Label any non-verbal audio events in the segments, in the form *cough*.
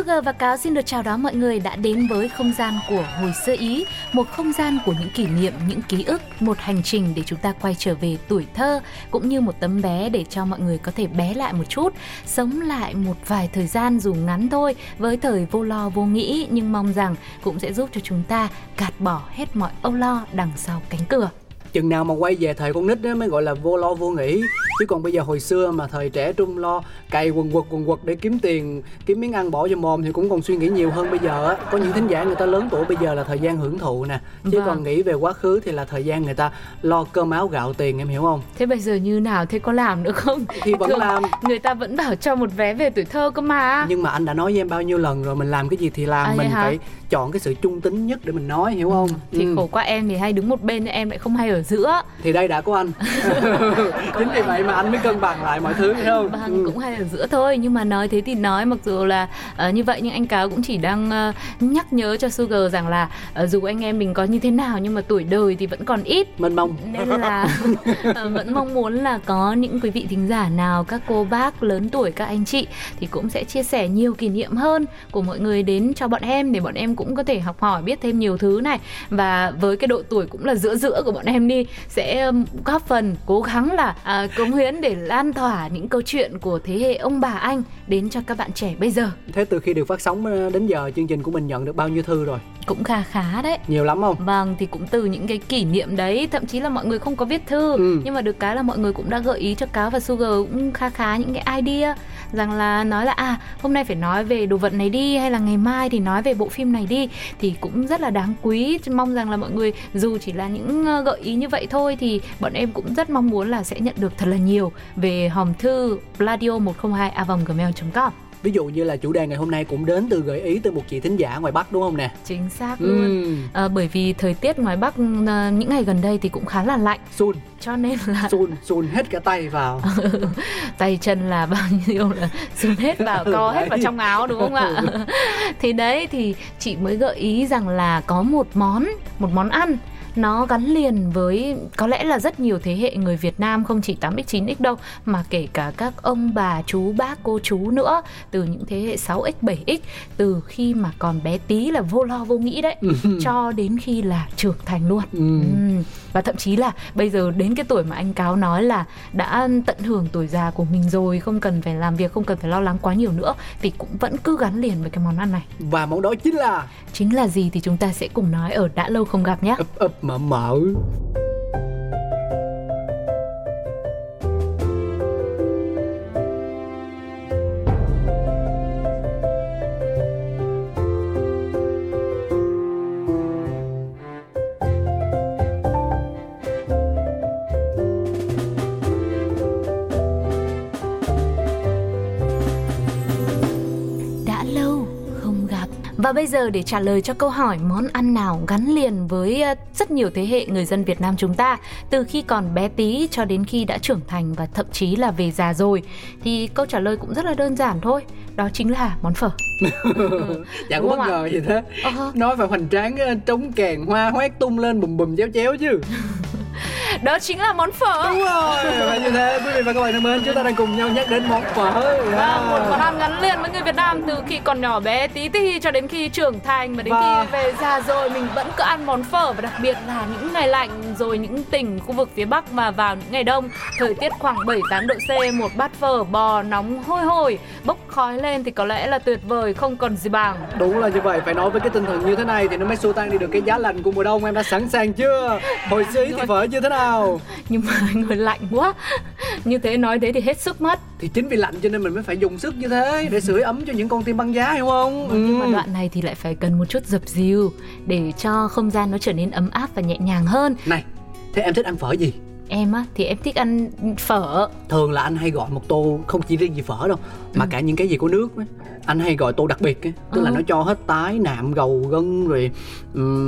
Sugar và Cáo xin được chào đón mọi người đã đến với không gian của hồi xưa Ý, một không gian của những kỷ niệm, những ký ức, một hành trình để chúng ta quay trở về tuổi thơ, cũng như một tấm bé để cho mọi người có thể bé lại một chút, sống lại một vài thời gian dù ngắn thôi với thời vô lo vô nghĩ nhưng mong rằng cũng sẽ giúp cho chúng ta gạt bỏ hết mọi âu lo đằng sau cánh cửa. Chừng nào mà quay về thời con nít đó mới gọi là vô lo vô nghĩ chứ còn bây giờ hồi xưa mà thời trẻ trung lo cày quần quật quần quật để kiếm tiền kiếm miếng ăn bỏ cho mồm thì cũng còn suy nghĩ nhiều hơn bây giờ á có những thính giả người ta lớn tuổi bây giờ là thời gian hưởng thụ nè chứ Vâng. còn nghĩ về quá khứ thì là thời gian người ta lo cơm áo gạo tiền em hiểu không Thế bây giờ như nào? Thế có làm nữa không? Thì vẫn làm. Người ta vẫn bảo cho một vé về tuổi thơ cơ mà. nhưng mà anh đã nói với em bao nhiêu lần rồi mình làm cái gì thì làm À, mình hả? phải chọn cái sự trung tính nhất để mình nói hiểu không Thì Ừ. khổ qua em thì hay đứng một bên em lại không hay ở giữa. thì đây đã có anh *laughs* *laughs* chính vì vậy mà anh mới cân bằng lại mọi thứ hiểu không? Vâng, Ừ. cũng hay ở giữa thôi. Nhưng mà nói thế thì nói mặc dù là ờ, như vậy nhưng anh cáo cũng chỉ đang ờ, nhắc nhớ cho Sugar rằng là ờ, dù anh em mình có như thế nào nhưng mà tuổi đời thì vẫn còn ít. Mênh mông. Nên là *laughs* ờ, vẫn mong muốn là có những quý vị thính giả nào các cô bác lớn tuổi các anh chị thì cũng sẽ chia sẻ nhiều kỷ niệm hơn của mọi người đến cho bọn em để bọn em cũng có thể học hỏi biết thêm nhiều thứ này. Và với cái độ tuổi cũng là giữa giữa của bọn em đi sẽ um, góp phần cố gắng là à, cống hiến để lan tỏa những câu chuyện của thế hệ ông bà anh đến cho các bạn trẻ bây giờ. Thế từ khi được phát sóng ờ, đến giờ chương trình của mình nhận được bao nhiêu thư rồi? Cũng khá khá đấy. Nhiều lắm không? Vâng thì cũng từ những cái kỷ niệm đấy Thậm chí là mọi người không có viết thư Ừ. Nhưng mà được cái là mọi người cũng đã gợi ý cho Cáo và Sugar cũng khá khá những cái idea Rằng là nói là à hôm nay phải nói về đồ vật này đi Hay là ngày mai thì nói về bộ phim này đi. Thì cũng rất là đáng quý. Mong rằng là mọi người dù chỉ là những ờ, gợi ý như vậy thôi Thì bọn em cũng rất mong muốn là sẽ nhận được thật là nhiều Về hòm thư pladio 102 gmail com. Ví dụ như là chủ đề ngày hôm nay cũng đến từ gợi ý từ một chị thính giả ngoài bắc đúng không nè? Chính xác luôn. Ừ. Ờ, bởi vì thời tiết ngoài Bắc ờ, những ngày gần đây thì cũng khá là lạnh. Sun cho nên là *laughs* sun sun hết cả tay vào. *laughs* Tay chân là bao *laughs* nhiêu là xuống hết vào co hết vào trong áo đúng không ạ? Thì đấy thì chị mới gợi ý rằng là có một món một món ăn nó gắn liền với có lẽ là rất nhiều thế hệ người Việt Nam không chỉ 8x 9x đâu mà kể cả các ông bà chú bác cô chú nữa từ những thế hệ 6x 7x từ khi mà còn bé tí là vô lo vô nghĩ đấy cho đến khi là trưởng thành luôn. Ừ. Ừm, và thậm chí là bây giờ đến cái tuổi mà anh cáo nói là đã tận hưởng tuổi già của mình rồi không cần phải làm việc không cần phải lo lắng quá nhiều nữa thì cũng vẫn cứ gắn liền với cái món ăn này. Và món đó chính là? Chính là gì thì chúng ta sẽ cùng nói ở đã lâu không gặp nhé. Ấp ấp mở mở và bây giờ để trả lời cho câu hỏi món ăn nào gắn liền với ờ, rất nhiều thế hệ người dân Việt Nam chúng ta? Từ khi còn bé tí cho đến khi đã trưởng thành và thậm chí là về già rồi thì câu trả lời cũng rất là đơn giản thôi đó chính là món phở. *laughs* Dạ Đúng không bất ngờ gì thế Ờ. nói phải hoành tráng ờ, trống kèn hoa hoét tung lên bùm bùm chéo chéo chứ đó chính là món phở. Đúng rồi và như thế. Quý vị và các bạn thân mến chúng ta đang cùng nhau nhắc đến món phở. Và một món yeah. ăn gắn liền với người Việt Nam từ khi còn nhỏ bé tí ti cho đến khi trưởng thành. Và đến Và- khi về già rồi mình vẫn cứ ăn món phở và đặc biệt là những ngày lạnh rồi những tỉnh khu vực phía Bắc và vào những ngày đông. Thời tiết khoảng 7-8 độ C một bát phở bò nóng hôi hổi bốc khói lên thì có lẽ là tuyệt vời không còn gì bằng. Đúng là như vậy. Phải nói với cái tinh thần như thế này thì nó mới xua tan đi được cái giá lạnh của mùa đông. Em đã sẵn sàng chưa? Hồi xưa thì phở như thế nào *laughs* nhưng mà người lạnh quá như thế nói thế thì hết sức mất thì chính vì lạnh cho nên mình mới phải dùng sức như thế để sưởi ấm cho những con tim băng giá hiểu không nhưng mà Ừ. đoạn này thì lại phải cần một chút dập dìu để cho không gian nó trở nên ấm áp và nhẹ nhàng hơn này thế em thích ăn phở gì em á thì em thích ăn phở thường là anh hay gọi một tô không chỉ riêng gì phở đâu mà Ừ. cả những cái gì có nước ấy. anh hay gọi tô đặc biệt ấy. tức là Ừ. nó cho hết tái nạm gầu gân rồi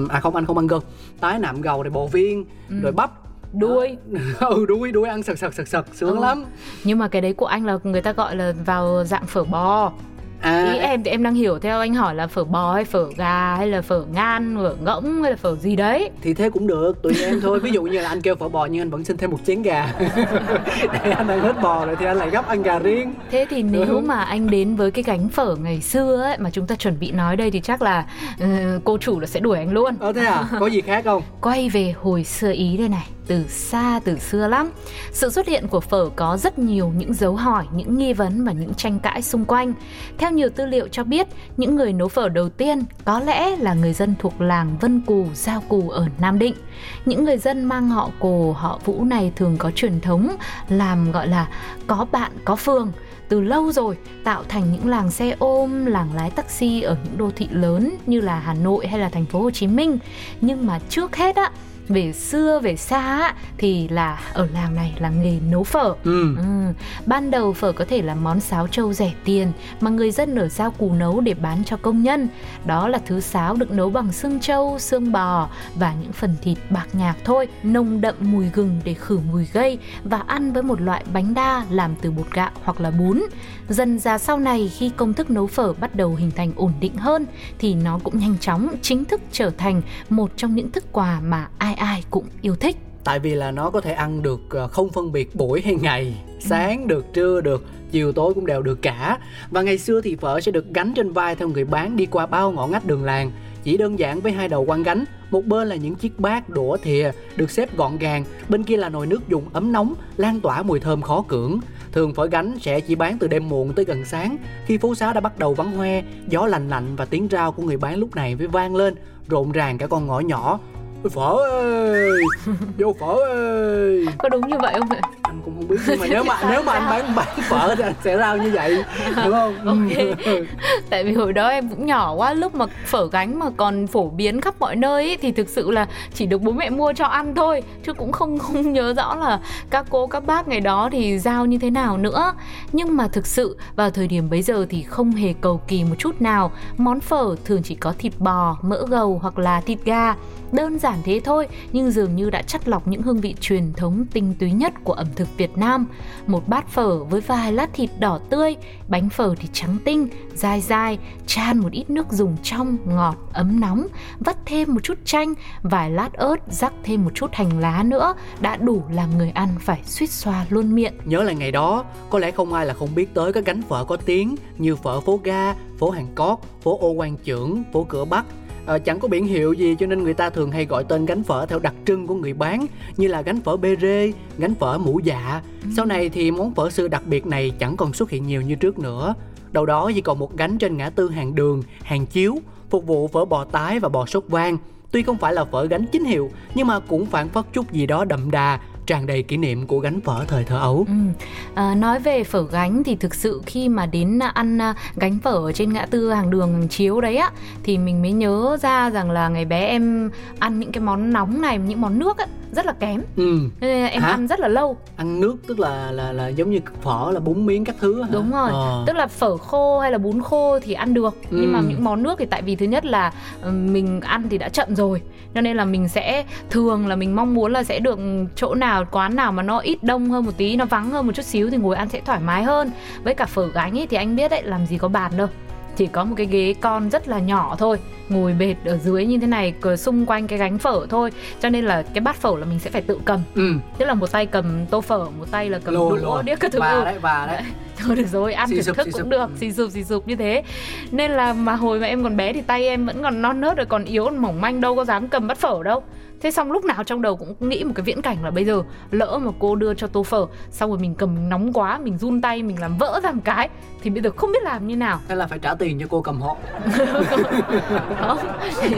à không anh không ăn gân tái nạm gầu rồi bò viên Ừ. rồi bắp đuôi. *laughs* Ừ đuôi đuôi ăn sật sật sật sật sướng Ừ. lắm. Nhưng mà cái đấy của anh là người ta gọi là vào dạng phở bò. À. Ý em thì em đang hiểu theo anh hỏi là phở bò hay phở gà hay là phở ngan phở ngỗng hay là phở gì đấy. Thì thế cũng được tùy em thôi. Ví dụ như là anh kêu phở bò nhưng anh vẫn xin thêm một chén gà. *laughs* Để anh ăn hết bò rồi thì anh lại gấp ăn gà riêng. Thế thì nếu Ừ. mà anh đến với cái gánh phở ngày xưa ấy mà chúng ta chuẩn bị nói đây thì chắc là ừ, cô chủ là sẽ đuổi anh luôn. ờ thế à? Có gì khác không? *laughs* Quay về hồi xưa Ý đây này, từ xa từ xưa lắm. Sự xuất hiện của phở có rất nhiều những dấu hỏi, những nghi vấn và những tranh cãi xung quanh. Theo nhiều tư liệu cho biết, những người nấu phở đầu tiên có lẽ là người dân thuộc làng Vân Cù, Giao Cù ở Nam Định. Những người dân mang họ Cù, họ Vũ này thường có truyền thống làm gọi là có bạn có phường từ lâu rồi tạo thành những làng xe ôm, làng lái taxi ở những đô thị lớn như là Hà Nội hay là thành phố Hồ Chí Minh. Nhưng mà trước hết á, về xưa về xa thì là ở làng này là nghề nấu phở. ừ Ừ. Ban đầu phở có thể là món sáo trâu rẻ tiền mà người dân ở giao cù nấu để bán cho công nhân. Đó là thứ sáo được nấu bằng xương trâu, xương bò và những phần thịt bạc nhạc thôi, nồng đậm mùi gừng để khử mùi gây và ăn với một loại bánh đa làm từ bột gạo hoặc là bún. Dần ra sau này khi công thức nấu phở bắt đầu hình thành ổn định hơn thì nó cũng nhanh chóng chính thức trở thành một trong những thức quà mà ai ai cũng yêu thích. tại vì là nó có thể ăn được ờ, không phân biệt buổi hay ngày. Sáng được trưa được chiều tối cũng đều được cả. Và ngày xưa thì phở sẽ được gánh trên vai theo người bán đi qua bao ngõ ngách đường làng. Chỉ đơn giản với hai đầu quan gánh một bên là những chiếc bát đũa thìa được xếp gọn gàng bên kia là nồi nước dùng ấm nóng lan tỏa mùi thơm khó cưỡng. Thường phở gánh sẽ chỉ bán từ đêm muộn tới gần sáng khi phố xá đã bắt đầu vắng hoe gió lành lạnh và tiếng rao của người bán lúc này mới vang lên rộn ràng cả con ngõ nhỏ Ôi phở ơi vô phở ơi Có đúng như vậy không ạ? Anh cũng không biết. Nhưng mà *laughs* nếu mà nếu mà anh bán bán phở thì anh sẽ rao như vậy đúng không? *laughs* Ok. Tại vì hồi đó em cũng nhỏ quá Lúc mà phở gánh mà còn phổ biến khắp mọi nơi ý, Thì thực sự là chỉ được bố mẹ mua cho ăn thôi Chứ cũng không không nhớ rõ là Các cô các bác ngày đó thì giao như thế nào nữa. Nhưng mà thực sự vào thời điểm bấy giờ Thì không hề cầu kỳ một chút nào. Món phở thường chỉ có thịt bò, mỡ gầu hoặc là thịt gà. Đơn giản thế thôi Nhưng dường như đã chắt lọc những hương vị truyền thống tinh túy nhất của ẩm thực Việt Nam. Một bát phở với vài lát thịt đỏ tươi Bánh phở thì trắng tinh, dai dai Chan một ít nước dùng trong, ngọt, ấm nóng Vắt thêm một chút chanh, vài lát ớt Rắc thêm một chút hành lá nữa Đã đủ làm người ăn phải suýt xoa luôn miệng. Nhớ lại ngày đó có lẽ không ai là không biết tới các gánh phở có tiếng như phở phố ga phố hàng cót phố ô quan trưởng phố cửa bắc. Ờ, chẳng có biển hiệu gì cho nên người ta thường hay gọi tên gánh phở theo đặc trưng của người bán như là gánh phở bê rê, gánh phở mũ dạ. Sau này thì món phở xưa đặc biệt này chẳng còn xuất hiện nhiều như trước nữa. Đầu đó chỉ còn một gánh trên ngã tư hàng đường, hàng chiếu, phục vụ phở bò tái và bò sốt vang. Tuy không phải là phở gánh chính hiệu nhưng mà cũng phản phất chút gì đó đậm đà, tràn đầy kỷ niệm của gánh phở thời thơ ấu. Ừ. À, nói về phở gánh thì thực sự khi mà đến ăn à, gánh phở ở trên ngã tư hàng đường hàng chiếu đấy á thì mình mới nhớ ra rằng là ngày bé em ăn những cái món nóng này những món nước á rất là kém Ừ. Nên em Hả? ăn rất là lâu ăn nước tức là là là giống như phở là bún miếng các thứ hả? đúng rồi Ờ. tức là phở khô hay là bún khô thì ăn được nhưng mà Ừ. những món nước thì tại vì thứ nhất là ừ, mình ăn thì đã chậm rồi cho nên là mình sẽ thường là mình mong muốn là sẽ được chỗ nào quán nào mà nó ít đông hơn một tí nó vắng hơn một chút xíu thì ngồi ăn sẽ thoải mái hơn. Với cả phở gánh ấy thì anh biết đấy làm gì có bàn đâu. Chỉ có một cái ghế con rất là nhỏ thôi ngồi bệt ở dưới như thế này xung quanh cái gánh phở thôi. Cho nên là cái bát phở là mình sẽ phải tự cầm. Ừ. Tức là một tay cầm tô phở một tay là cầm đũa đĩa các thứ. Và đấy và đấy. *laughs* Thôi được rồi ăn thưởng thức cũng sụp. được Ừ. xì sụp xì sụp như thế. Nên là mà hồi mà em còn bé thì tay em vẫn còn non nớt rồi còn yếu còn mỏng manh đâu có dám cầm bát phở đâu thế xong lúc nào trong đầu cũng nghĩ một cái viễn cảnh là bây giờ lỡ mà cô đưa cho tô phở xong rồi mình cầm nóng quá mình run tay mình làm vỡ ra một cái thì bây giờ không biết làm như nào. Thế là phải trả tiền cho cô cầm hộ. *laughs* Không thì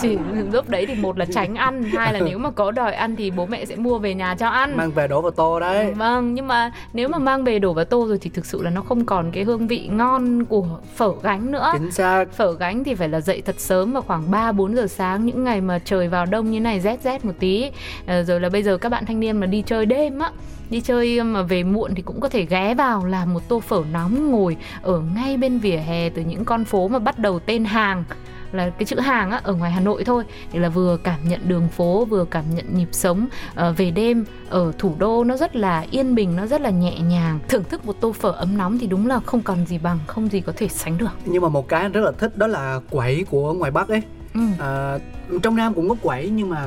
chỉ lúc đấy thì một là tránh ăn hai là nếu mà có đòi ăn thì bố mẹ sẽ mua về nhà cho ăn. Mang về đổ vào tô đấy. Vâng, nhưng mà nếu mà mang về đổ vào tô rồi thì thực sự là nó không còn cái hương vị ngon của phở gánh nữa. chính xác. Phở gánh thì phải là dậy thật sớm vào khoảng 3 4 giờ sáng những ngày mà trời vào đông như này rét rét một tí. Ờ, rồi là bây giờ các bạn thanh niên mà đi chơi đêm á đi chơi mà về muộn thì cũng có thể ghé vào làm một tô phở nóng ngồi ở ngay bên vỉa hè từ những con phố mà bắt đầu tên hàng là cái chữ hàng á, ở ngoài Hà Nội thôi. Thì là vừa cảm nhận đường phố vừa cảm nhận nhịp sống ờ, về đêm. Ở thủ đô nó rất là yên bình nó rất là nhẹ nhàng. Thưởng thức một tô phở ấm nóng thì đúng là không còn gì bằng không gì có thể sánh được. Nhưng mà một cái rất là thích đó là quẩy của ngoài Bắc ấy. Ừ. À, trong nam cũng có quẩy nhưng mà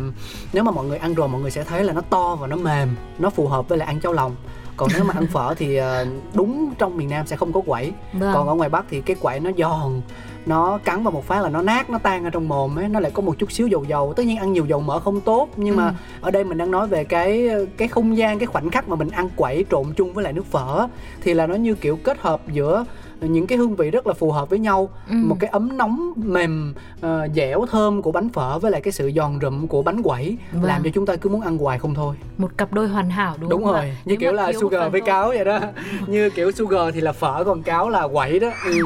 nếu mà mọi người ăn rồi mọi người sẽ thấy là nó to và nó mềm nó phù hợp với lại ăn cháo lòng còn nếu mà ăn *laughs* phở thì đúng trong miền nam sẽ không có quẩy vâng. còn ở ngoài bắc thì cái quẩy nó giòn nó cắn vào một phát là nó nát nó tan ở trong mồm ấy nó lại có một chút xíu dầu dầu tất nhiên ăn nhiều dầu mỡ không tốt nhưng ừ. mà ở đây mình đang nói về cái cái không gian cái khoảnh khắc mà mình ăn quẩy trộn chung với lại nước phở thì là nó như kiểu kết hợp giữa những cái hương vị rất là phù hợp với nhau ừ. một cái ấm nóng mềm uh, dẻo thơm của bánh phở với lại cái sự giòn rụm của bánh quẩy vâng. làm cho chúng ta cứ muốn ăn hoài không thôi một cặp đôi hoàn hảo đúng, đúng không rồi ạ? như Nếu kiểu là sugar với cáo vậy đó *laughs* như kiểu sugar thì là phở còn cáo là quẩy đó ừ.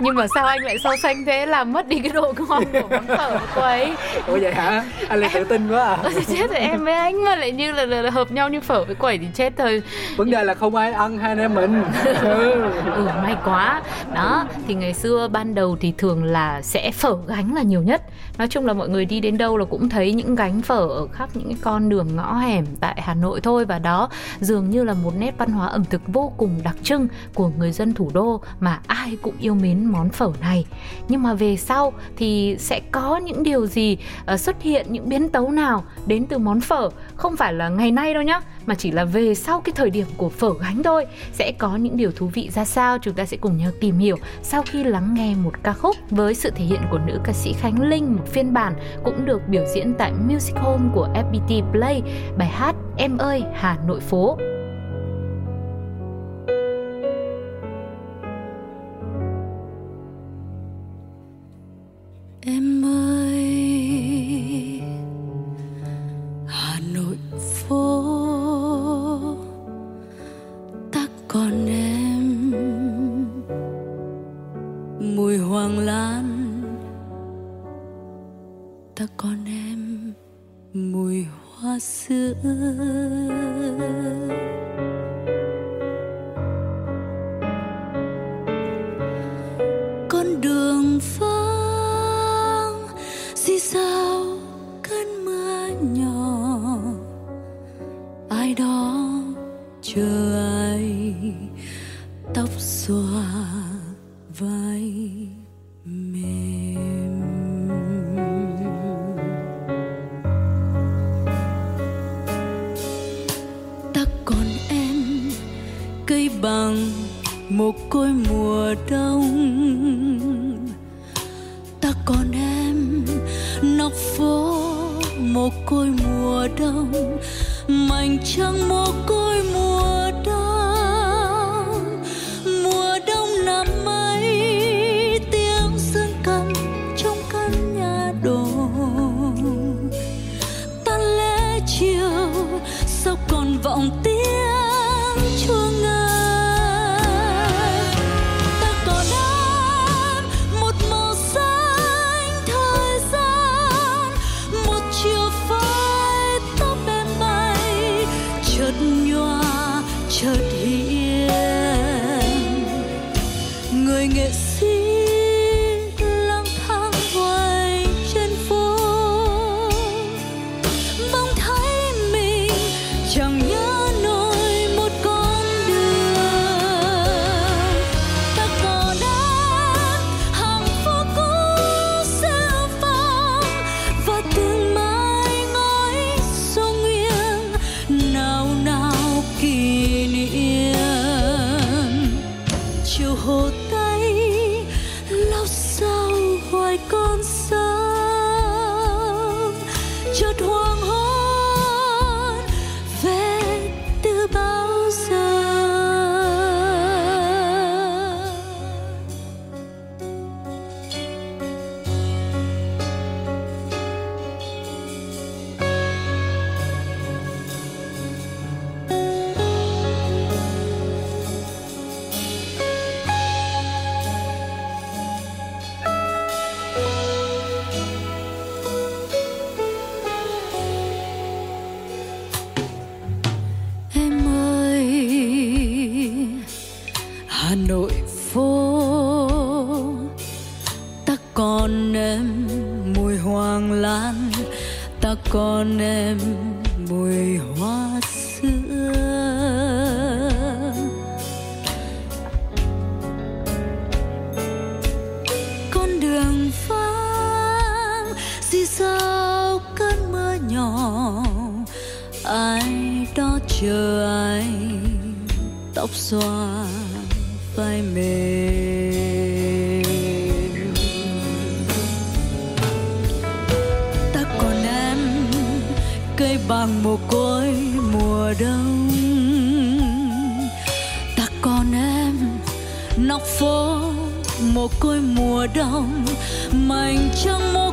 nhưng mà sao anh lại so sánh thế làm mất đi cái độ ngon của món phở của quẩy *laughs* ủa vậy hả anh lại em... tự tin quá à chết rồi em với anh mà lại như là, là, là hợp nhau như phở với quẩy thì chết thôi vấn đề là không ai ăn hai anh em mình ừ. *laughs* ừ may quá đó, thì ngày xưa ban đầu thì thường là sẽ phở gánh là nhiều nhất nói chung là mọi người đi đến đâu là cũng thấy những gánh phở ở khắp những cái con đường ngõ hẻm tại Hà Nội thôi. Và đó dường như là một nét văn hóa ẩm thực vô cùng đặc trưng của người dân thủ đô mà ai cũng yêu mến món phở này. Nhưng mà về sau thì sẽ có những điều gì ờ, xuất hiện, những biến tấu nào đến từ món phở? Không phải là ngày nay đâu nhá, mà chỉ là về sau cái thời điểm của phở gánh thôi. Sẽ có những điều thú vị ra sao chúng ta sẽ cùng nhau tìm hiểu sau khi lắng nghe một ca khúc với sự thể hiện của nữ ca sĩ Khánh Linh. một phiên bản cũng được biểu diễn tại Music Home của FPT Play. Bài hát Em ơi, Hà Nội phố. Chờ ai tóc xòa vai mềm. Nội phố. Ta còn em mùi hoàng lan, ta còn em mùi hoa xưa. Con đường vắng di sao cơn mưa nhỏ, ai đó chờ ai tóc xoa vai mềm ta còn em, cây bằng mồ côi mùa đông. Ta còn em, nóc phố mồ côi mùa đông. Mảnh trăng mồ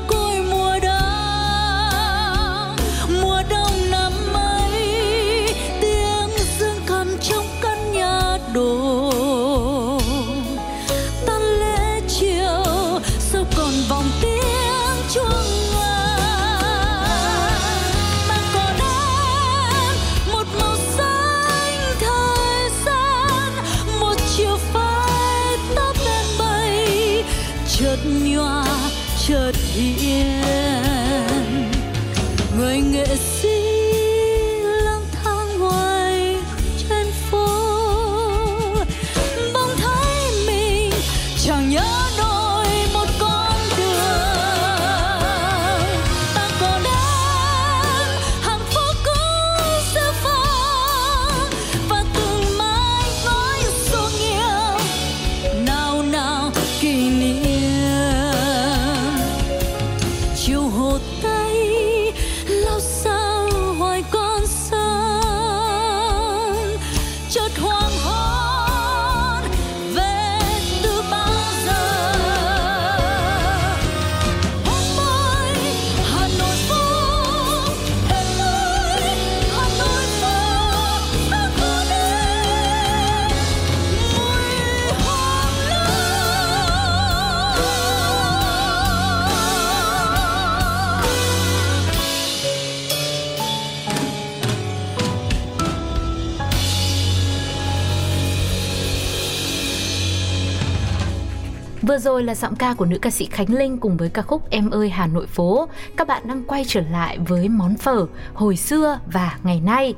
Vừa rồi là giọng ca của nữ ca sĩ Khánh Linh cùng với ca khúc Em ơi Hà Nội phố. Các bạn đang quay trở lại với món phở hồi xưa và ngày nay.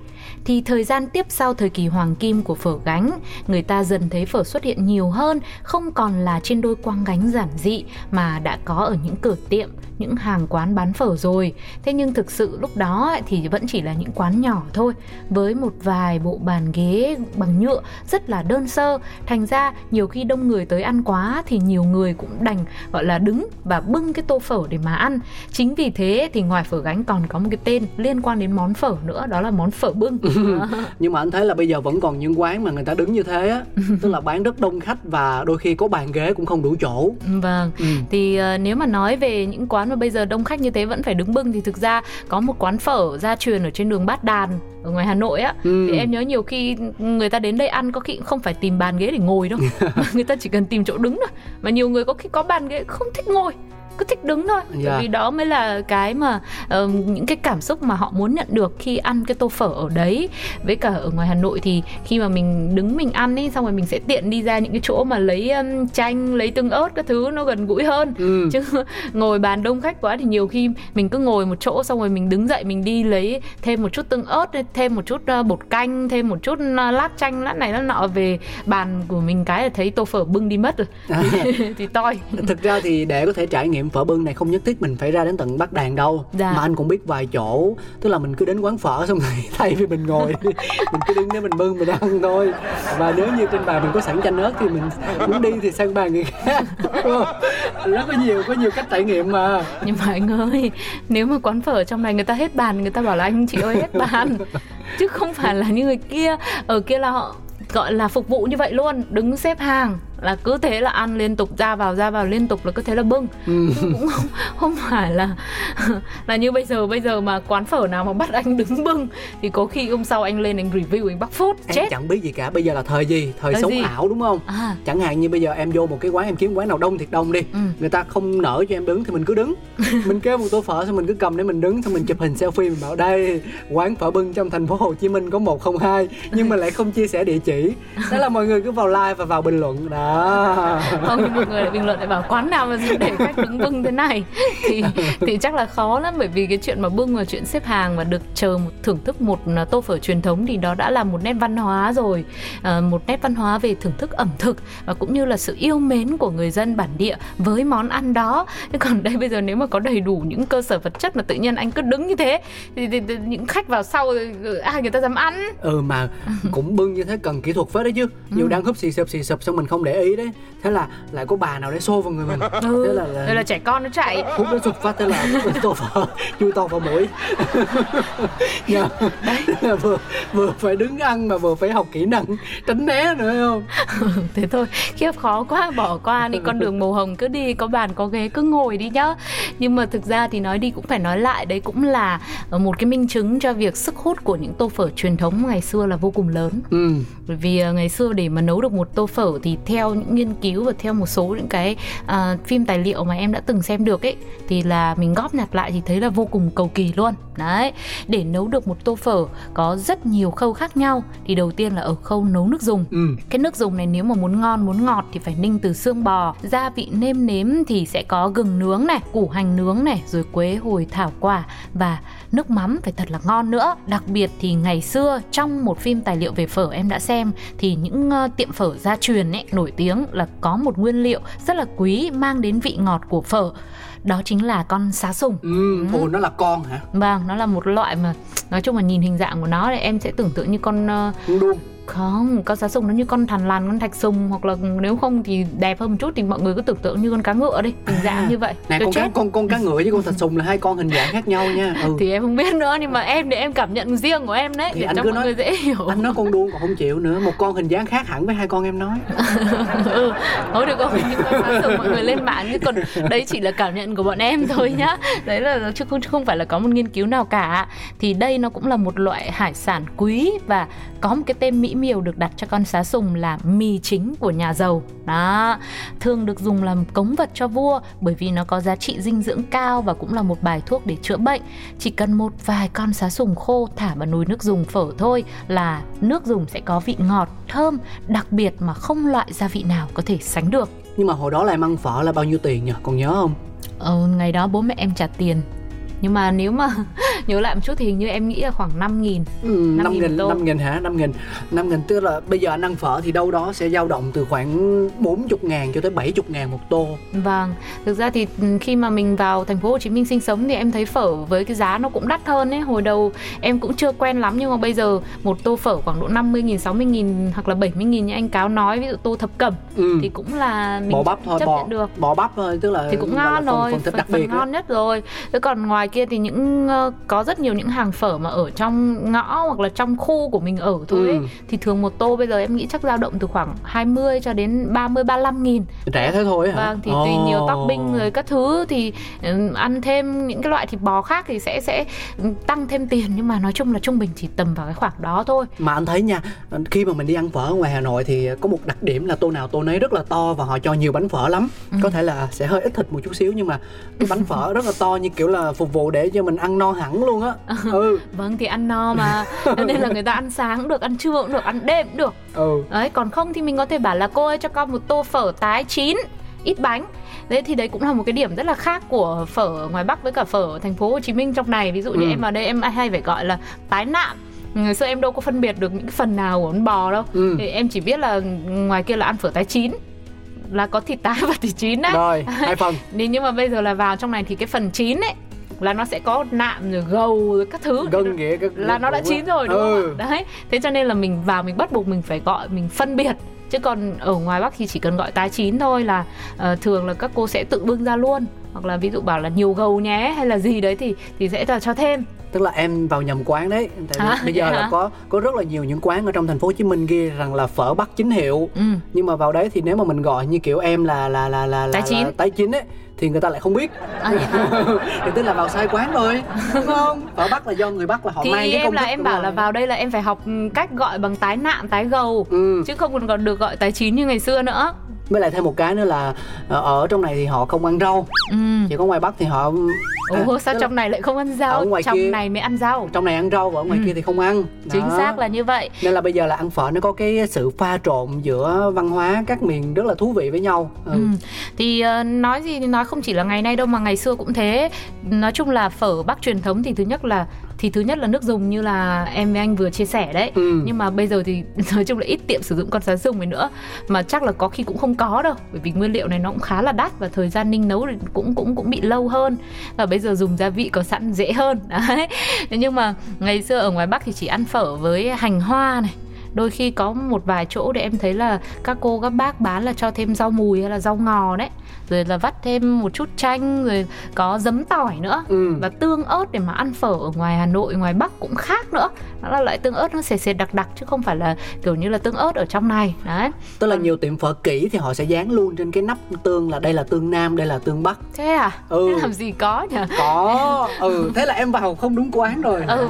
Thì thời gian tiếp sau thời kỳ hoàng kim của phở gánh, người ta dần thấy phở xuất hiện nhiều hơn, không còn là trên đôi quang gánh giản dị mà đã có ở những cửa tiệm, những hàng quán bán phở rồi. Thế nhưng thực sự lúc đó thì vẫn chỉ là những quán nhỏ thôi, với một vài bộ bàn ghế bằng nhựa rất là đơn sơ. Thành ra nhiều khi đông người tới ăn quá thì nhiều người cũng đành gọi là đứng và bưng cái tô phở để mà ăn. Chính vì thế thì ngoài phở gánh còn có một cái tên liên quan đến món phở nữa, đó là món phở bưng. *laughs* nhưng mà anh thấy là bây giờ vẫn còn những quán mà người ta đứng như thế á *laughs* tức là bán rất đông khách và đôi khi có bàn ghế cũng không đủ chỗ Vâng, Ừ. thì ờ, nếu mà nói về những quán mà bây giờ đông khách như thế vẫn phải đứng bưng. Thì thực ra có một quán phở gia truyền ở trên đường Bát Đàn ở ngoài Hà Nội á. Ừ. thì em nhớ nhiều khi người ta đến đây ăn có khi không phải tìm bàn ghế để ngồi đâu. *laughs* Người ta chỉ cần tìm chỗ đứng thôi. Mà nhiều người có khi có bàn ghế không thích ngồi cứ thích đứng thôi. Dạ. bởi vì đó mới là cái mà ờ, những cái cảm xúc mà họ muốn nhận được khi ăn cái tô phở ở đấy. Với cả ở ngoài Hà Nội thì khi mà mình đứng mình ăn ấy xong rồi mình sẽ tiện đi ra những cái chỗ mà lấy um, chanh lấy tương ớt các thứ nó gần gũi hơn. Ừ. chứ *laughs* ngồi bàn đông khách quá thì nhiều khi mình cứ ngồi một chỗ xong rồi mình đứng dậy mình đi lấy thêm một chút tương ớt thêm một chút uh, bột canh thêm một chút uh, lát chanh lát này lát nọ về bàn của mình cái là thấy tô phở bưng đi mất rồi. Thì, *laughs* thì toi. Thực ra thì để có thể trải nghiệm phở bưng này không nhất thiết mình phải ra đến tận bắc đàn đâu. Dạ. mà anh cũng biết vài chỗ tức là mình cứ đến quán phở xong rồi *laughs* thay vì mình ngồi mình cứ đứng để mình bưng mình ăn thôi. Và nếu như trên bàn mình có sẵn chanh ớt thì mình muốn đi thì sang bàn người khác. *laughs* Rất có nhiều có nhiều cách trải nghiệm mà. Nhưng mà anh ơi nếu mà quán phở trong này người ta hết bàn người ta bảo là anh chị ơi hết bàn. *laughs* Chứ không phải là như người kia ở kia là họ gọi là phục vụ như vậy luôn đứng xếp hàng là cứ thế là ăn liên tục ra vào ra vào liên tục là cứ thế là bưng. Ừ. Cũng không, không phải là *laughs* là như bây giờ bây giờ mà quán phở nào mà bắt anh đứng bưng thì có khi hôm sau anh lên anh review anh bắt phốt em chết. chẳng biết gì cả bây giờ là thời gì? Thời Thời sống gì? ảo đúng không? À. Chẳng hạn như bây giờ em vô một cái quán em kiếm quán nào đông thiệt đông đi Ừ. người ta không nở cho em đứng thì mình cứ đứng. *laughs* Mình kêu một tô phở xong mình cứ cầm để mình đứng xong mình chụp hình selfie mình bảo đây quán phở bưng trong thành phố Hồ Chí Minh có 102 nhưng mà lại không chia sẻ địa chỉ. Đó là mọi người cứ vào like và vào bình luận. Đó à. Không nhưng mọi người lại bình luận lại bảo quán nào mà để khách đứng bưng thế này? Thì thì chắc là khó lắm bởi vì cái chuyện mà bưng và chuyện xếp hàng và được chờ một thưởng thức một à, tô phở truyền thống thì đó đã là một nét văn hóa rồi. À, một nét văn hóa về thưởng thức ẩm thực và cũng như là sự yêu mến của người dân bản địa với món ăn đó. Thế còn đây bây giờ nếu mà có đầy đủ những cơ sở vật chất mà tự nhiên anh cứ đứng như thế thì, thì, thì những khách vào sau thì ai người ta dám ăn? Ừ mà cũng bưng như thế cần kỹ thuật phết đấy chứ. Nhiều đang húp xì sụp xì sụp xong mình không để ý đấy. Thế là lại có bà nào để xô vào người mình. Ừ, thế là, là đây là trẻ con nó chạy. Hút nó sụp phát thế là tô phở chui to vào mũi. *laughs* Nhờ, vừa vừa phải đứng ăn mà vừa phải học kỹ năng tránh né nữa không? *laughs* Thế thôi khiếp khó quá bỏ qua đi con đường màu hồng cứ đi có bàn có ghế cứ ngồi đi nhá. Nhưng mà thực ra thì nói đi cũng phải nói lại đấy cũng là một cái minh chứng cho việc sức hút của những tô phở truyền thống ngày xưa là vô cùng lớn. Ừ. bởi vì ờ, ngày xưa để mà nấu được một tô phở thì theo những nghiên cứu và theo một số những cái uh, phim tài liệu mà em đã từng xem được ấy thì là mình góp nhặt lại thì thấy là vô cùng cầu kỳ luôn. Đấy để nấu được một tô phở có rất nhiều khâu khác nhau thì đầu tiên là ở khâu nấu nước dùng. Ừ. cái nước dùng này nếu mà muốn ngon muốn ngọt thì phải ninh từ xương bò gia vị nêm nếm thì sẽ có gừng nướng này củ hành nướng này rồi quế hồi thảo quả và nước mắm phải thật là ngon nữa. Đặc biệt thì ngày xưa trong một phim tài liệu về phở em đã xem thì những uh, tiệm phở gia truyền ấy nổi tiếng là có một nguyên liệu rất là quý mang đến vị ngọt của phở. Đó chính là con xá sùng. Ừ. ồ nó là con hả? Vâng nó là một loại mà nói chung là nhìn hình dạng của nó thì em sẽ tưởng tượng như con uh, đuông không con cá sùng nó như con thằn lằn con thạch sùng hoặc là nếu không thì đẹp hơn một chút thì mọi người cứ tưởng tượng như con cá ngựa đi. Hình dạng À, như vậy. Tôi con cá chết. con con cá ngựa với con thạch sùng là hai con hình dạng khác nhau nha. Ừ. thì em không biết nữa nhưng mà em thì em cảm nhận riêng của em đấy Thì để anh cho cứ mọi nói- người dễ hiểu. anh nói con đuông còn không chịu nữa một con hình dáng khác hẳn với hai con em nói. *laughs* Ừ thôi được rồi nhưng mà phá sùng mọi người lên mạng chứ còn đấy chỉ là cảm nhận của bọn em thôi nhá. Đấy là chứ không chứ không phải là có một nghiên cứu nào cả. Thì đây nó cũng là một loại hải sản quý và có một cái tên mỹ miều được đặt cho con xá sùng là mì chính của nhà giàu. Đó thường được dùng làm cống vật cho vua bởi vì nó có giá trị dinh dưỡng cao và cũng là một bài thuốc để chữa bệnh. Chỉ cần một vài con xá sùng khô thả vào nồi nước dùng phở thôi là nước dùng sẽ có vị ngọt thơm đặc biệt mà không loại gia vị nào có thể sánh được. Nhưng mà hồi đó là em ăn phở là bao nhiêu tiền nhỉ còn nhớ không? Ờ, ngày đó bố mẹ em trả tiền nhưng mà nếu mà *laughs* nhớ lại một chút thì hình như em nghĩ là khoảng 5 nghìn Ừ, Năm năm nghìn nghìn một tô. năm nghìn hả năm nghìn năm nghìn tức là bây giờ anh ăn phở thì đâu đó sẽ dao động từ khoảng 40 ngàn cho tới 70 ngàn một tô Vâng, thực ra thì ừ, khi mà mình vào thành phố Hồ Chí Minh sinh sống thì em thấy phở với cái giá nó cũng đắt hơn ấy. Hồi đầu em cũng chưa quen lắm nhưng mà bây giờ một tô phở khoảng độ 50 nghìn, 60 nghìn hoặc là 70 nghìn như anh Cáo nói, ví dụ tô thập cẩm ừ. thì cũng là mình bò bắp thôi chấp bò nhận được. bò bắp thôi tức là thì cũng gọi là ngon phần, rồi phần thịt đặc phần biệt ngon nhất rồi thế còn ngoài kia thì những ờ, có rất nhiều những hàng phở mà ở trong ngõ hoặc là trong khu của mình ở thôi ấy, Ừ. thì thường một tô bây giờ em nghĩ chắc dao động từ khoảng 20 cho đến 30 35 nghìn rẻ thế thôi hả Vâng, thì tùy nhiều topping rồi các thứ thì ừ, ăn thêm những cái loại thịt bò khác thì sẽ sẽ tăng thêm tiền nhưng mà nói chung là trung bình chỉ tầm vào cái khoảng đó thôi. mà anh thấy nha khi mà mình đi ăn phở ở ngoài Hà Nội thì có một đặc điểm là tô nào tô nấy rất là to và họ cho nhiều bánh phở lắm Ừ. có thể là sẽ hơi ít thịt một chút xíu nhưng mà cái bánh phở rất là to như kiểu là phục vụ để cho mình ăn no hẳn luôn á *laughs* ừ Vâng thì ăn no mà nên là người ta ăn sáng cũng được, ăn trưa cũng được, ăn đêm cũng được. ừ Đấy, còn không thì mình có thể bảo là cô ơi cho con một tô phở tái chín ít bánh Đấy thì đấy cũng là một cái điểm rất là khác của phở ngoài Bắc với cả phở ở thành phố Hồ Chí Minh trong này. Ví dụ như Ừ. em vào đây em hay phải gọi là tái nạm. Ngày xưa em đâu có phân biệt được những phần nào của con bò đâu. Ừ. Thì em chỉ biết là ngoài kia là ăn phở tái chín là có thịt tái và thịt chín đấy. rồi hai phần *laughs* Nên nhưng mà bây giờ là vào trong này thì cái phần chín ấy là nó sẽ có nạm rồi gầu rồi các thứ gân nghĩa cái là nó đã chín rồi đúng ừ. không ạ? Đấy. Thế cho nên là mình vào mình bắt buộc mình phải gọi mình phân biệt chứ còn ở ngoài Bắc thì chỉ cần gọi tái chín thôi là ờ, thường là các cô sẽ tự bưng ra luôn hoặc là ví dụ bảo là nhiều gầu nhé hay là gì đấy thì thì sẽ là cho thêm tức là em vào nhầm quán đấy tại À, bây giờ vậy là hả? có có rất là nhiều những quán ở trong thành phố Hồ Chí Minh ghi rằng là phở Bắc chính hiệu ừ. nhưng mà vào đấy thì nếu mà mình gọi như kiểu em là là là là, là Tái chín. là tái chín ấy thì người ta lại không biết À, hả? *laughs* thì tức là vào sai quán rồi đúng không phở Bắc là do người Bắc là họ thì mang cái em công là thức em bảo rồi. là vào đây là em phải học cách gọi bằng tái nạm tái gầu ừ. chứ không còn được gọi tái chín như ngày xưa nữa với lại thêm một cái nữa là ờ, ở trong này thì họ không ăn rau ừ. chỉ có ngoài Bắc thì họ À, sao tức là trong này lại không ăn rau ở ngoài trong kia- này mới ăn rau trong này ăn rau và ở ngoài Ừ. kia thì không ăn chính Đó. xác là như vậy nên là bây giờ là ăn phở nó có cái sự pha trộn giữa văn hóa các miền rất là thú vị với nhau ừ. Ừ. Thì ờ, nói gì thì nói không chỉ là ngày nay đâu mà ngày xưa cũng thế. Nói chung là phở Bắc truyền thống thì thứ nhất là thì thứ nhất là nước dùng như là em với anh vừa chia sẻ đấy. Ừ. Nhưng mà bây giờ thì *laughs* nói chung là ít tiệm sử dụng con sá dùng này nữa mà chắc là có khi cũng không có đâu bởi vì nguyên liệu này nó cũng khá là đắt và thời gian ninh nấu cũng cũng cũng bị lâu hơn và bây giờ dùng gia vị có sẵn dễ hơn *laughs* đấy nhưng mà ngày xưa ở ngoài Bắc thì chỉ ăn phở với hành hoa này đôi khi có một vài chỗ để em thấy là các cô các bác bán là cho thêm rau mùi hay là rau ngò đấy. Rồi là vắt thêm một chút chanh rồi có giấm tỏi nữa. Ừ. và tương ớt để mà ăn phở ở ngoài Hà Nội ngoài Bắc cũng khác nữa. Đó là loại tương ớt nó sệt sệt đặc đặc chứ không phải là kiểu như là tương ớt ở trong này. Đấy. Tức là nhiều tiệm phở kỹ thì họ sẽ dán luôn trên cái nắp tương là đây là tương nam đây là tương bắc. Thế à? Ừ. thế làm gì có nhỉ? Có. *laughs* Ừ thế là em vào không đúng quán rồi. Ừ.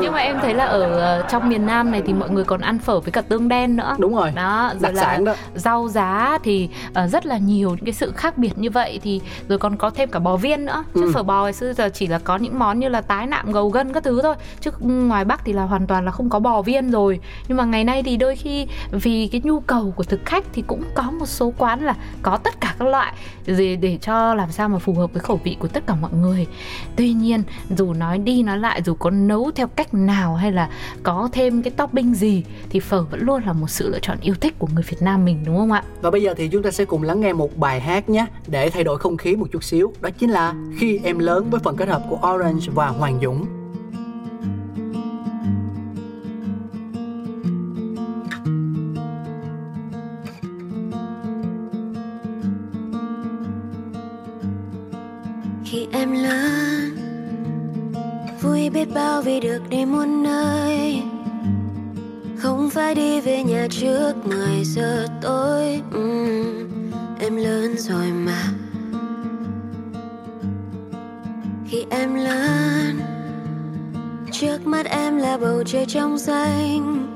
Nhưng mà em thấy là ở ờ, trong miền Nam này thì mọi người còn ăn phở với cả tương đen nữa. Đúng rồi đó rồi đặc là sản đó. rau giá thì ờ, rất là nhiều những cái sự khác biệt như vậy thì rồi còn có thêm cả bò viên nữa. Chứ Ừ. phở bò ngày xưa giờ chỉ là có những món như là tái nạm gầu gân các thứ thôi. Chứ ngoài bắc thì là hoàn toàn là không có bò viên rồi. Nhưng mà ngày nay thì đôi khi vì cái nhu cầu của thực khách thì cũng có một số quán là có tất cả các loại để, để cho làm sao mà phù hợp với khẩu vị của tất cả mọi người. Tuy nhiên dù nói đi nói lại dù có nấu theo cách nào hay là có thêm cái topping gì thì phở vẫn luôn là một sự lựa chọn yêu thích của người Việt Nam mình đúng không ạ? Và bây giờ thì chúng ta sẽ cùng lắng nghe một bài hát nhé để thay đổi không khí một chút xíu. Đó chính là khi em lớn với phần kết hợp của Orange và Hoàng Dũng. Khi em lớn vui biết bao vì được đi muôn nơi phải đi về nhà trước 10 giờ tối uhm, em lớn rồi mà. Khi em lớn trước mắt em là bầu trời trong xanh.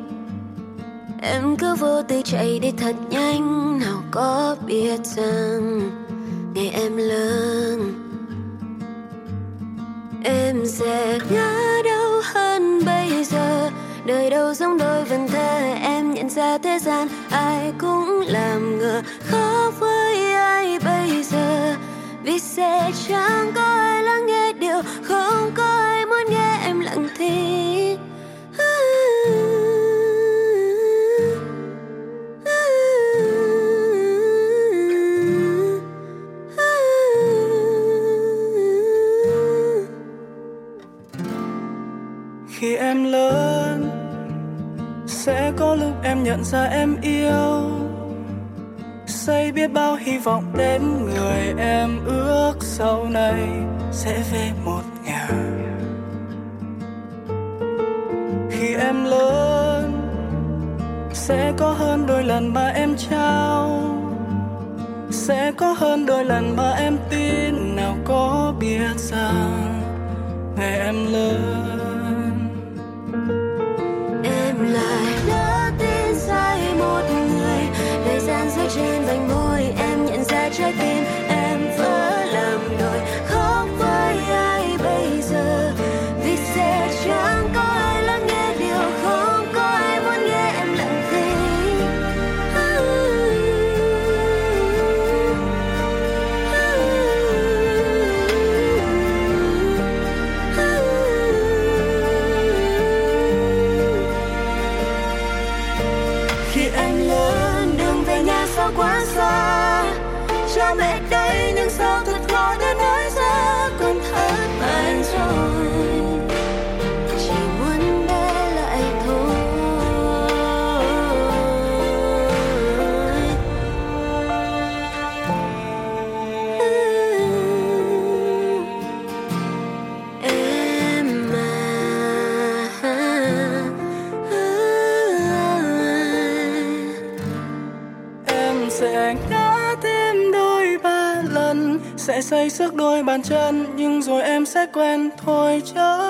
Em cứ vô tư chạy đi thật nhanh nào có biết rằng ngày em lớn em sẽ ngã đâu hơn bây giờ đời đâu giống đôi vần thơ, em nhận ra thế gian ai cũng làm ngờ. Khó với ai bây giờ? Vì sẽ chẳng có ai lắng nghe điều không có ai nhận ra em yêu. Xây biết bao hy vọng đến người em ước sau này sẽ về một nhà. Khi em lớn, sẽ có hơn đôi lần mà em trao. Sẽ có hơn đôi lần mà em tin nào có biết rằng ngày em lớn. Sẽ quen thôi chứ.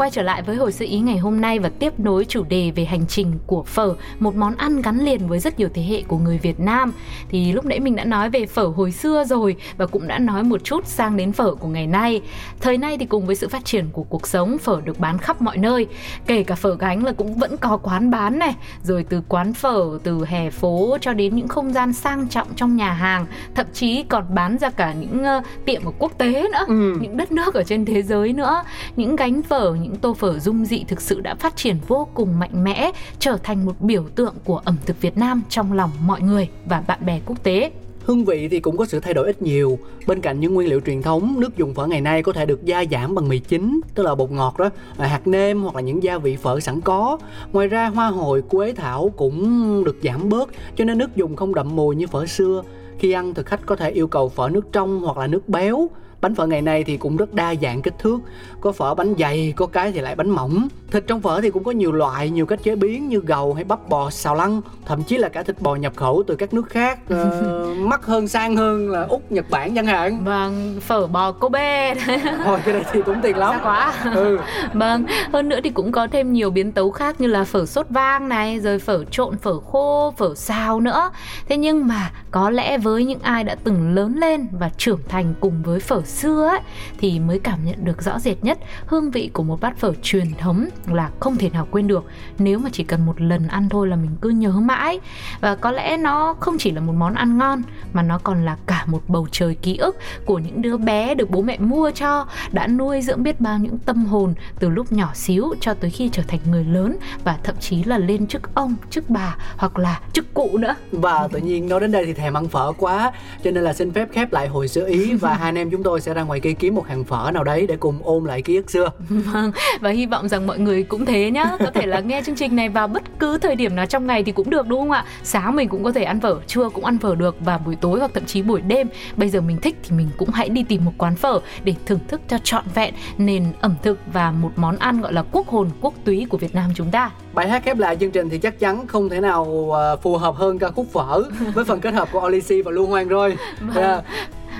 Quay trở lại với hồi sơ ý ngày hôm nay và tiếp nối chủ đề về hành trình của phở, một món ăn gắn liền với rất nhiều thế hệ của người Việt Nam. Thì lúc nãy mình đã nói về phở hồi xưa rồi và cũng đã nói một chút sang đến phở của ngày nay. Thời nay thì cùng với sự phát triển của cuộc sống, phở được bán khắp mọi nơi, kể cả phở gánh là cũng vẫn có quán bán này, rồi từ quán phở từ hè phố cho đến những không gian sang trọng trong nhà hàng, thậm chí còn bán ra cả những uh, tiệm ở quốc tế nữa, ừ. những đất nước ở trên thế giới nữa. Những gánh phở, những những tô phở dung dị thực sự đã phát triển vô cùng mạnh mẽ, trở thành một biểu tượng của ẩm thực Việt Nam trong lòng mọi người và bạn bè quốc tế. Hương vị thì cũng có sự thay đổi ít nhiều. Bên cạnh những nguyên liệu truyền thống, nước dùng phở ngày nay có thể được gia giảm bằng mì chính, tức là bột ngọt đó, à, hạt nêm hoặc là những gia vị phở sẵn có. Ngoài ra hoa hồi, quế thảo cũng được giảm bớt, cho nên nước dùng không đậm mùi như phở xưa. Khi ăn, thực khách có thể yêu cầu phở nước trong hoặc là nước béo bánh phở ngày nay thì cũng rất đa dạng kích thước. Có phở bánh dày có cái thì lại bánh mỏng. Thịt trong phở thì cũng có nhiều loại nhiều cách chế biến như gầu hay bắp bò xào lăn thậm chí là cả thịt bò nhập khẩu từ các nước khác uh, *laughs* mắc hơn sang hơn là úc nhật bản chẳng hạn. Vâng phở bò kobe. *laughs* Thôi cái này thì cũng tiền lắm. Sao quá. Ừ. vâng hơn nữa thì cũng có thêm nhiều biến tấu khác như là phở sốt vang này rồi phở trộn phở khô phở xào nữa. Thế nhưng mà có lẽ với những ai đã từng lớn lên và trưởng thành cùng với phở xưa ấy, thì mới cảm nhận được rõ rệt nhất hương vị của một bát phở truyền thống là không thể nào quên được. Nếu mà chỉ cần một lần ăn thôi là mình cứ nhớ mãi. Và có lẽ nó không chỉ là một món ăn ngon mà nó còn là cả một bầu trời ký ức của những đứa bé được bố mẹ mua cho đã nuôi dưỡng biết bao những tâm hồn từ lúc nhỏ xíu cho tới khi trở thành người lớn và thậm chí là lên chức ông chức bà hoặc là chức cụ nữa. Và tự nhiên nói đến đây thì thèm ăn phở quá cho nên là xin phép khép lại hồi sơ ý và hai anh em chúng tôi sẽ ra ngoài kia kiếm một hàng phở nào đấy để cùng ôm lại ký ức xưa. *laughs* Vâng và hy vọng rằng mọi người cũng thế nhá. Có thể là nghe chương trình này vào bất cứ thời điểm nào trong ngày thì cũng được đúng không ạ? Sáng mình cũng có thể ăn phở trưa cũng ăn phở được và buổi tối hoặc thậm chí buổi đêm. Bây giờ mình thích thì mình cũng hãy đi tìm một quán phở để thưởng thức cho trọn vẹn nền ẩm thực và một món ăn gọi là quốc hồn quốc túy của Việt Nam chúng ta. Bài hát khép lại chương trình thì chắc chắn không thể nào ờ, phù hợp hơn ca khúc phở. *laughs* Với phần kết hợp của Olisi và Lưu Hoang rồi. Vâng. yeah.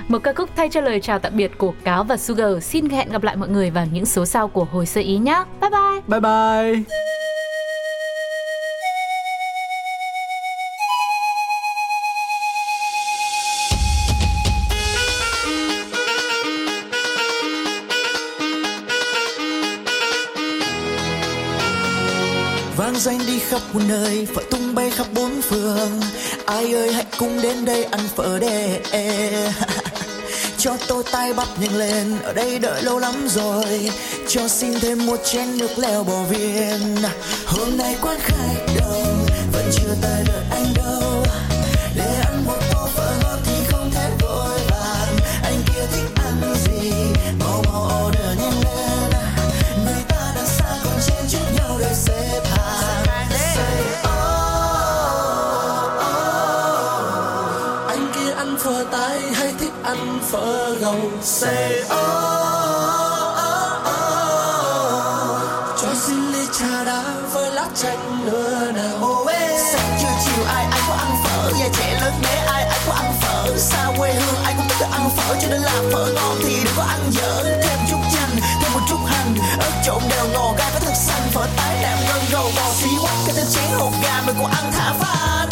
Một ca khúc thay cho lời chào tạm biệt của Cáo và Sugar. Xin hẹn gặp lại mọi người vào những số sau của hồi sơ ý nhé. Bye bye. Bye bye. vang danh đi khắp một nơi phở tung bay khắp bốn phương ai ơi hãy cùng đến đây ăn phở đề cho tôi tay bắp nhanh lên. Ở đây đợi lâu lắm rồi, cho xin thêm một chén nước leo bò viên hôm nay quán khách đông, vẫn chưa tới phở say oh, oh, oh. cho xin ly trà đá với lá chanh nữa nào sáng trưa chiều ai ai có ăn phở? Già trẻ lớn bé ai ai có ăn phở? Xa quê hương ai cũng thích ăn phở cho nên làm phở ngon thì đừng có ăn dở. Thêm chút chanh thêm một chút hành ớt trộn đều ngò gai có thật xanh. Phở tái đạm gân gầu bò xí quắc cái tên chén hột gà mình cũng ăn thả phát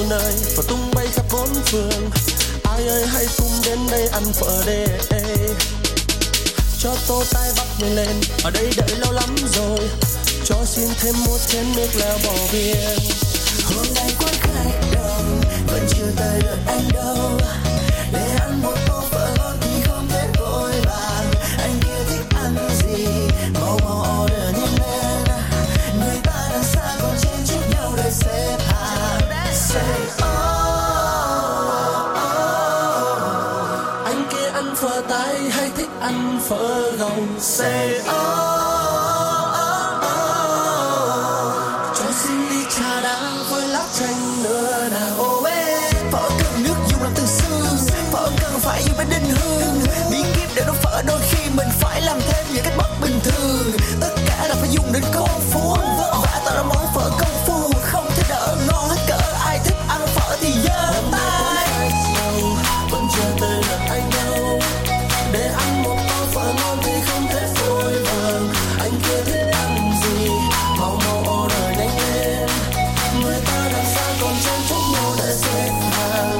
muôn nơi phở tung bay khắp bốn phương. Ai ơi, hãy cùng đến đây ăn phở đê. Cho tô tay bắt mình lên, ở đây đợi lâu lắm rồi. Cho xin thêm một chén nước leo bò viên. Hôm nay quán khách đông vẫn chưa tới lượt anh đâu. sao còn trang trúc mô đã xếp hàng